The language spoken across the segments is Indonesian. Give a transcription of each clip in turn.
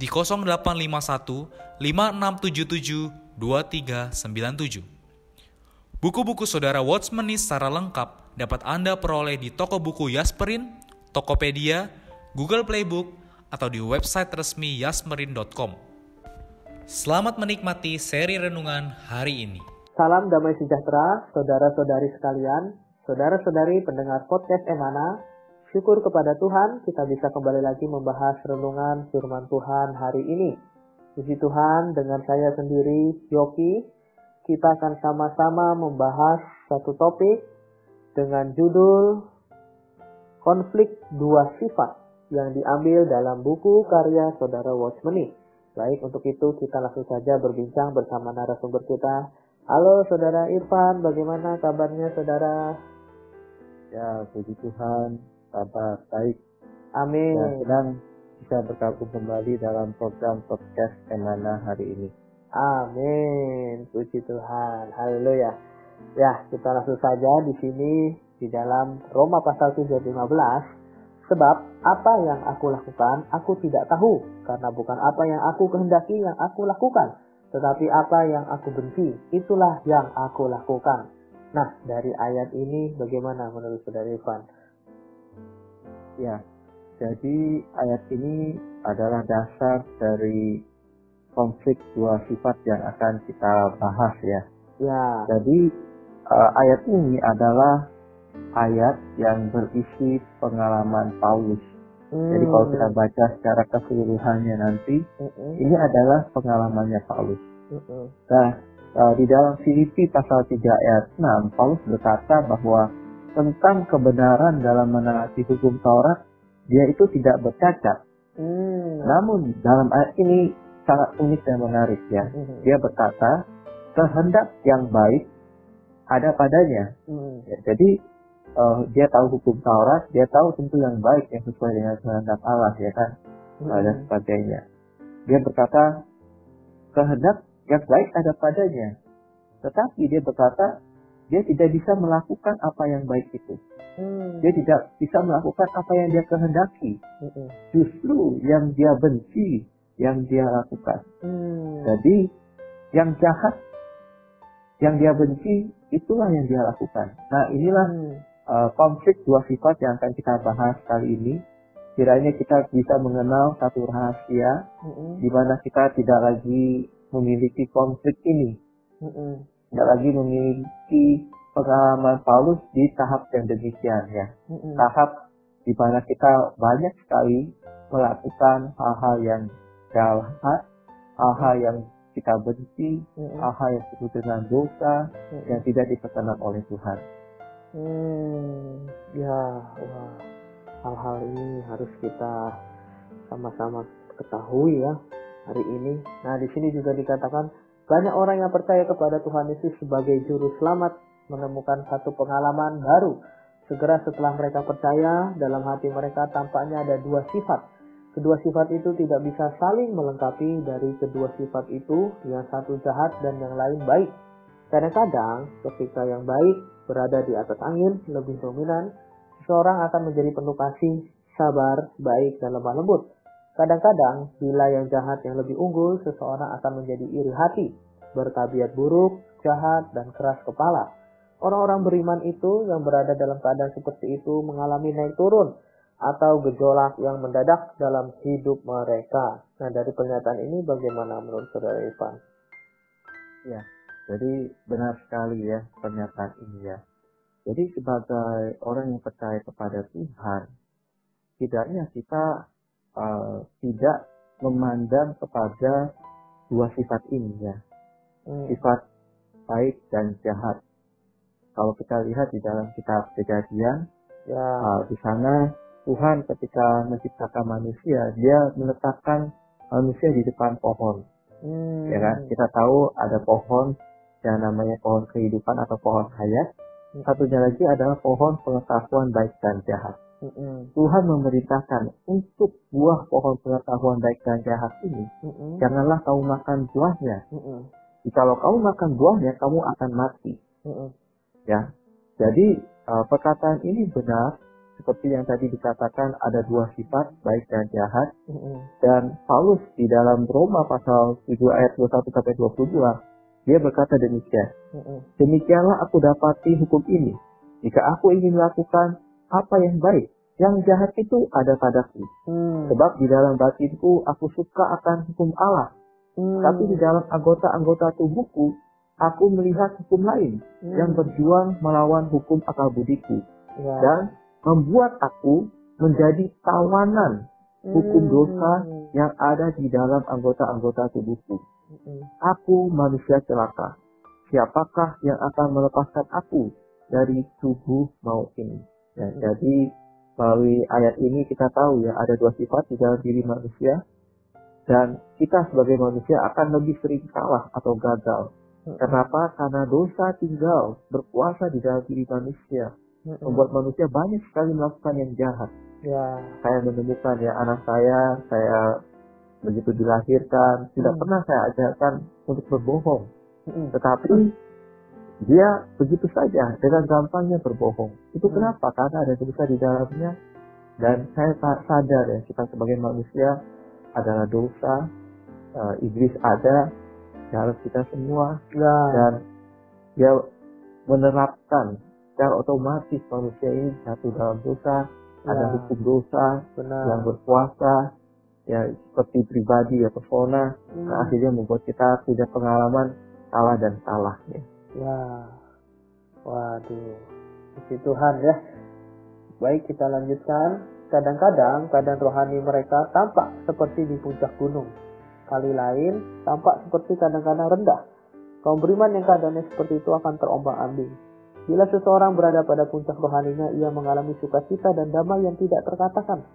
di 0851 5677 2397. Buku-buku saudara Watchmeni secara lengkap dapat Anda peroleh di toko buku Yasmerin, Tokopedia, Google Playbook, atau di website resmi yasmerin.com. Selamat menikmati seri renungan hari ini. Salam damai sejahtera, saudara-saudari sekalian, saudara-saudari pendengar podcast Emana, Syukur kepada Tuhan, kita bisa kembali lagi membahas renungan firman Tuhan hari ini. Puji Tuhan, dengan saya sendiri, Yoki, kita akan sama-sama membahas satu topik dengan judul Konflik Dua Sifat yang diambil dalam buku karya Saudara Watchmeni. Baik, untuk itu kita langsung saja berbincang bersama narasumber kita. Halo Saudara Irfan, bagaimana kabarnya Saudara? Ya, puji Tuhan, kabar baik. Amin. Dan sedang bisa bergabung kembali dalam program podcast Emana hari ini. Amin. Puji Tuhan. Haleluya. Ya, kita langsung saja di sini di dalam Roma pasal 7 ayat 15. Sebab apa yang aku lakukan, aku tidak tahu. Karena bukan apa yang aku kehendaki yang aku lakukan. Tetapi apa yang aku benci, itulah yang aku lakukan. Nah, dari ayat ini bagaimana menurut Saudara Ivan? Ya, jadi ayat ini adalah dasar dari konflik dua sifat yang akan kita bahas ya. Ya. Jadi uh, ayat ini adalah ayat yang berisi pengalaman Paulus. Hmm. Jadi kalau kita baca secara keseluruhannya nanti, Mm-mm. ini adalah pengalamannya Paulus. Mm-mm. Nah, uh, di dalam Filipi pasal 3 ayat 6, Paulus berkata bahwa tentang kebenaran dalam menaati hukum Taurat, dia itu tidak bercacat. Hmm. Namun dalam ayat ini sangat unik dan menarik ya. Mm-mm. Dia berkata, kehendak yang baik ada padanya. Mm. Ya, jadi eh, dia tahu hukum Taurat, dia tahu tentu yang baik yang sesuai dengan kehendak Allah ya kan, Mm-mm. dan sebagainya. Dia berkata, kehendak yang baik ada padanya. Tetapi dia berkata, dia tidak bisa melakukan apa yang baik itu. Hmm. Dia tidak bisa melakukan apa yang dia kehendaki. Mm-mm. Justru yang dia benci, yang dia lakukan. Hmm. Jadi, yang jahat, yang dia benci, itulah yang dia lakukan. Nah, inilah Hmm. uh, konflik dua sifat yang akan kita bahas kali ini. Kiranya kita bisa mengenal satu rahasia Mm-mm. di mana kita tidak lagi memiliki konflik ini, Mm-mm. Tidak lagi memiliki pengalaman Paulus di tahap yang demikian ya. Mm-mm. Tahap di mana kita banyak sekali melakukan hal-hal yang jahat, hal-hal yang kita benci, Mm-mm. hal-hal yang disebut dengan dosa Mm-mm. yang tidak diperkenan oleh Tuhan. Hmm, ya, wah, hal-hal ini harus kita sama-sama ketahui ya hari ini. Nah, di sini juga dikatakan banyak orang yang percaya kepada Tuhan Yesus sebagai juru selamat menemukan satu pengalaman baru. Segera setelah mereka percaya, dalam hati mereka tampaknya ada dua sifat. Kedua sifat itu tidak bisa saling melengkapi dari kedua sifat itu, yang satu jahat dan yang lain baik. Kadang-kadang, ketika yang baik berada di atas angin lebih dominan, seseorang akan menjadi penuh kasih, sabar, baik, dan lemah lembut. Kadang-kadang, bila yang jahat yang lebih unggul, seseorang akan menjadi iri hati, bertabiat buruk, jahat, dan keras kepala. Orang-orang beriman itu yang berada dalam keadaan seperti itu mengalami naik turun atau gejolak yang mendadak dalam hidup mereka. Nah, dari pernyataan ini bagaimana menurut Saudara Ivan? Ya, jadi benar sekali ya pernyataan ini ya. Jadi sebagai orang yang percaya kepada Tuhan, tidaknya kita uh, tidak memandang kepada dua sifat ini ya, hmm. sifat baik dan jahat. Kalau kita lihat di dalam kitab Kejadian, ya. uh, di sana Tuhan ketika menciptakan manusia, dia meletakkan manusia di depan pohon. Hmm. Ya kan? Kita tahu ada pohon yang namanya pohon kehidupan atau pohon hayat. Hmm. Satunya lagi adalah pohon pengetahuan baik dan jahat. Tuhan memerintahkan untuk buah pohon pengetahuan baik dan jahat ini, janganlah kamu makan buahnya. Hmm. Jikalau kamu makan buahnya, kamu akan mati. Ya, jadi uh, perkataan ini benar seperti yang tadi dikatakan ada dua sifat baik dan jahat mm-hmm. dan Paulus di dalam Roma pasal 7 ayat 21 sampai 22 dia berkata demikian mm-hmm. demikianlah aku dapati hukum ini jika aku ingin melakukan apa yang baik yang jahat itu ada padaku mm. sebab di dalam batinku aku suka akan hukum Allah mm. tapi di dalam anggota-anggota tubuhku aku melihat hukum lain mm. yang berjuang melawan hukum akal budiku yeah. dan membuat aku menjadi tawanan hukum hmm. dosa yang ada di dalam anggota-anggota tubuhku. Hmm. Aku manusia celaka. Siapakah yang akan melepaskan aku dari tubuh maut ini? Ya, hmm. Jadi melalui ayat ini kita tahu ya ada dua sifat di dalam diri manusia dan kita sebagai manusia akan lebih sering salah atau gagal. Kenapa? Karena dosa tinggal berpuasa di dalam diri manusia hmm. membuat manusia banyak sekali melakukan yang jahat. Ya. Saya menemukan ya anak saya, saya begitu dilahirkan, tidak hmm. pernah saya ajarkan untuk berbohong. Hmm. Tetapi dia begitu saja dengan gampangnya berbohong. Itu hmm. kenapa? Karena ada dosa di dalamnya. Dan saya sadar ya kita sebagai manusia adalah dosa. Uh, iblis ada dalam kita semua ya. dan dia menerapkan secara otomatis manusia ini jatuh dalam dosa, ya. ada hukum dosa, Benar. yang berpuasa, ya seperti pribadi ya persona, hmm. nah, akhirnya membuat kita punya pengalaman salah dan salah. Ya. Ya. Waduh, puji Tuhan ya. Baik kita lanjutkan. Kadang-kadang keadaan rohani mereka tampak seperti di puncak gunung. Kali lain tampak seperti kadang-kadang rendah. Kaum beriman yang keadaannya seperti itu akan terombang-ambing. Bila seseorang berada pada puncak rohaninya, ia mengalami sukacita dan damai yang tidak terkatakan.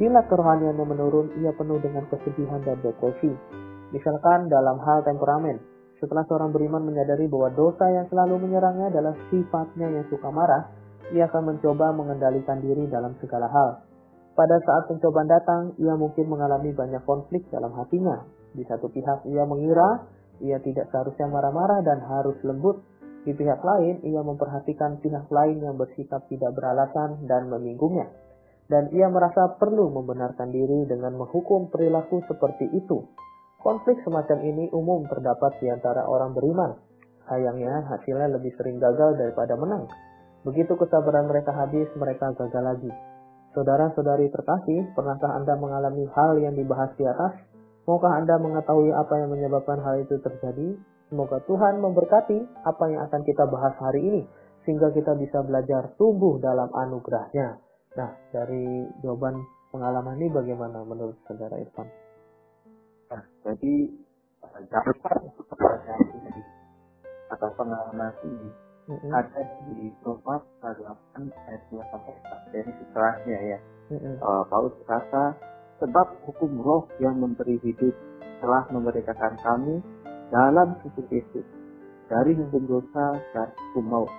Bila kerohaniannya menurun, ia penuh dengan kesedihan dan depresi. Misalkan dalam hal temperamen, setelah seorang beriman menyadari bahwa dosa yang selalu menyerangnya adalah sifatnya yang suka marah, ia akan mencoba mengendalikan diri dalam segala hal. Pada saat pencobaan datang, ia mungkin mengalami banyak konflik dalam hatinya. Di satu pihak, ia mengira ia tidak seharusnya marah-marah dan harus lembut, di pihak lain, ia memperhatikan pihak lain yang bersikap tidak beralasan dan meminggungnya. Dan ia merasa perlu membenarkan diri dengan menghukum perilaku seperti itu. Konflik semacam ini umum terdapat di antara orang beriman. Sayangnya, hasilnya lebih sering gagal daripada menang. Begitu kesabaran mereka habis, mereka gagal lagi. Saudara-saudari terkasih, pernahkah Anda mengalami hal yang dibahas di atas? Maukah Anda mengetahui apa yang menyebabkan hal itu terjadi? Semoga Tuhan memberkati apa yang akan kita bahas hari ini, sehingga kita bisa belajar tumbuh dalam anugerahnya. Nah, dari jawaban pengalaman ini bagaimana menurut saudara Irfan? Nah, jadi ini atau pengalaman ini mm-hmm. ada di Roma 8 ayat 2 sampai 4 jadi setelahnya ya. Mm-hmm. Uh, Paulus berkata, sebab hukum roh yang memberi hidup telah memerdekakan kami dalam hukum Yesus dari hukum dosa dan hukum maut.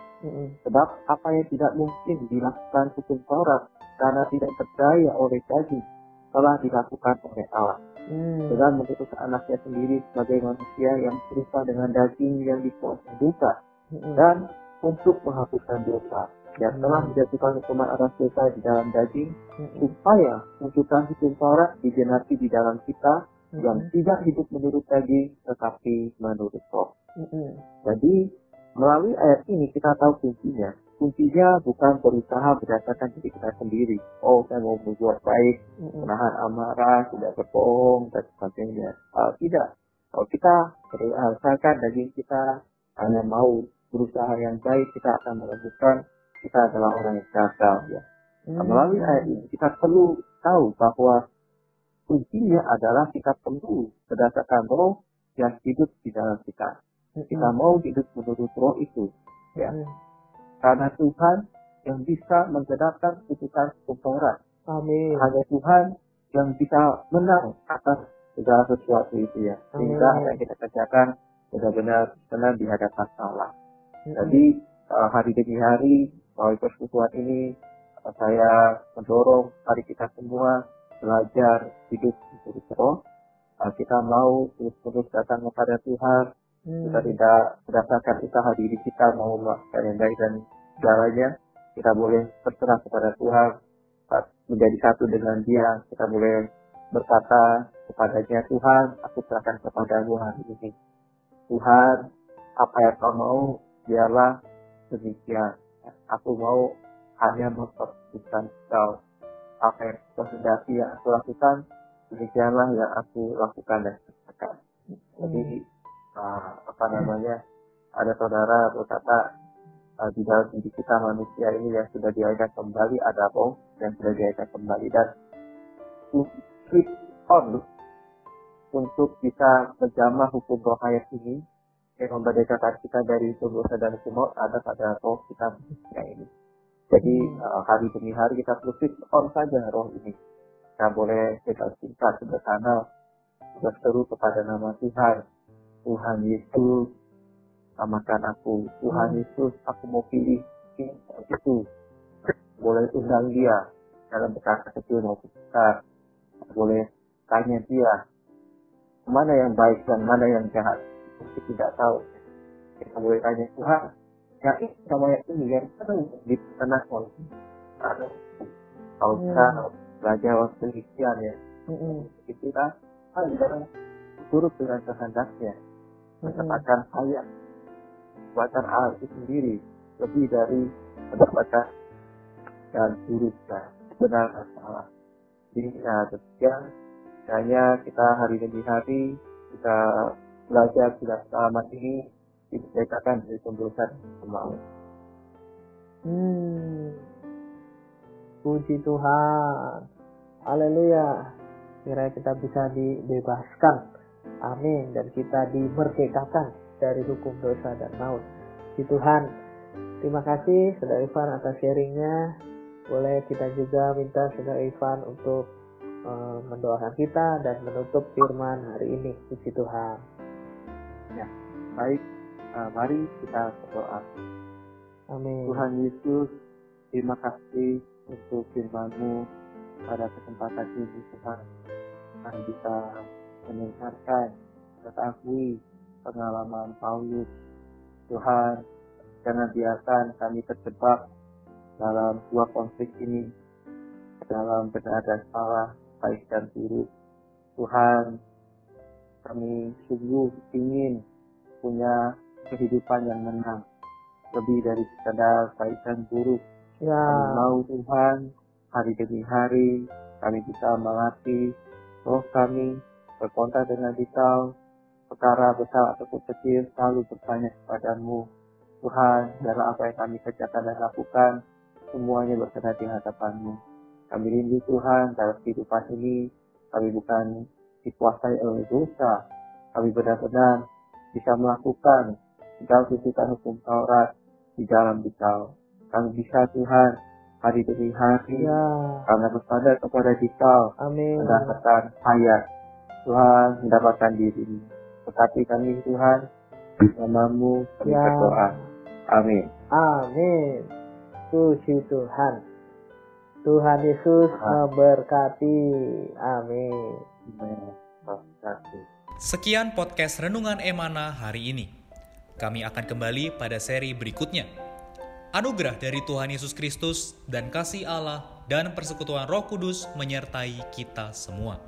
Sebab apa yang tidak mungkin dilakukan hukum Taurat karena tidak percaya oleh daging telah dilakukan oleh Allah. Hmm. Dengan mengutus anaknya sendiri sebagai manusia yang berusaha dengan daging yang dikuasai dosa hmm. dan untuk menghapuskan dosa yang hmm. telah menjatuhkan hukuman atas dosa di dalam daging hmm. supaya menunjukkan hukum Taurat digenapi di dalam kita mm-hmm. yang tidak hidup menurut daging tetapi menurut roh. Mm-hmm. Jadi melalui ayat ini kita tahu kuncinya. Kuncinya bukan berusaha berdasarkan diri kita sendiri. Oh, saya mau berbuat baik, menahan amarah, tidak berbohong, dan sebagainya. Uh, tidak. Kalau kita berdasarkan daging kita hanya mau berusaha yang baik, kita akan menemukan kita adalah orang yang gagal ya. Nah, melalui ayat ini kita perlu tahu bahwa kuncinya adalah kita perlu berdasarkan roh yang hidup di dalam kita. Kita mau hidup menurut roh itu. Ya. Karena Tuhan yang bisa menggerakkan putusan Taurat. Amin. Hanya Tuhan yang bisa menang atas segala sesuatu itu ya. Sehingga Amin. apa yang kita kerjakan benar-benar benar di hadapan Allah. Mm-mm. Jadi uh, hari demi hari melalui persekutuan ini uh, saya mendorong hari kita semua belajar hidup menurut roh. Uh, kita mau terus-terus datang kepada Tuhan. Hmm. Kita tidak berdasarkan usaha diri kita mau melakukan yang baik dan segalanya. Kita boleh berserah kepada Tuhan, uh, menjadi satu dengan Dia. Kita boleh berkata kepadanya Tuhan, aku serahkan kepadamu hari ini. Tuhan, apa yang kau mau, biarlah demikian. Aku mau hanya mempersekutukan kau. Apa yang kau hendaki yang aku lakukan, demikianlah yang aku lakukan dan kerjakan. Jadi, uh, apa namanya, ada saudara berkata, uh, di dalam diri kita manusia ini yang sudah diajarkan kembali, ada roh yang sudah diajarkan kembali. Dan switch on untuk bisa menjamah hukum roh hayat ini yang membedakan kita dari dosa dan maut ada pada roh kita manusia ini. Jadi uh, hari demi hari kita terus switch on saja roh ini. Kita boleh kita cinta sederhana berseru kepada nama Tuhan. Tuhan Yesus, samakan aku. Tuhan Yesus, aku mau pilih itu. Boleh undang dia dalam berkata kecil maupun besar. Boleh tanya dia mana yang baik dan mana yang jahat. Kita tidak tahu. Kita boleh tanya Tuhan, yang ini sama yang ini yang mana di tengah oleh kalau kita belajar waktu ya, Mm-mm. kita kan jangan turut dengan kehendaknya mendapatkan hayat buatan Allah itu sendiri lebih dari mendapatkan dan turut dan benar dan salah. Jadi ya demikian hanya kita hari demi hari kita belajar tidak selamat ini dibebaskan dari pembebasan kemauan. Hmm. Puji Tuhan. Haleluya. Kiranya kita bisa dibebaskan. Amin. Dan kita dimerdekakan dari hukum dosa dan maut. Puji Tuhan. Terima kasih Saudara Ivan atas sharingnya. Boleh kita juga minta Saudara Ivan untuk eh, mendoakan kita dan menutup firman hari ini. Puji Tuhan. Baik, uh, mari kita berdoa. Amin. Tuhan Yesus, terima kasih untuk firman-Mu pada kesempatan ini Tuhan. Kami bisa mendengarkan, mengetahui pengalaman Paulus. Tuhan, jangan biarkan kami terjebak dalam dua konflik ini, dalam benar dan salah, baik dan buruk. Tuhan, kami sungguh ingin punya kehidupan yang menang, lebih dari sekadar baik dan buruk. Ya. Kami mau Tuhan, hari demi hari, kami bisa melatih roh kami berkontak dengan Dikau, perkara besar ataupun kecil selalu bertanya kepadamu. Tuhan, dalam apa yang kami kerjakan dan lakukan, semuanya berkenan di hadapanmu. Kami rindu Tuhan dalam kehidupan ini, kami bukan dikuasai oleh dosa, kami benar-benar bisa melakukan segala tuntutan hukum Taurat di dalam Dikau. Kami bisa Tuhan hari demi hari Ya. karena bersandar kepada Dikau Amin. mendapatkan hayat Tuhan mendapatkan diri tetapi kami Tuhan namamu kami Ya. berdoa amin Amin. Puji Tuhan. Tuhan Yesus memberkati. Amin. Amin. Terima kasih. Sekian podcast Renungan Emana hari ini. Kami akan kembali pada seri berikutnya. Anugerah dari Tuhan Yesus Kristus dan kasih Allah dan persekutuan Roh Kudus menyertai kita semua.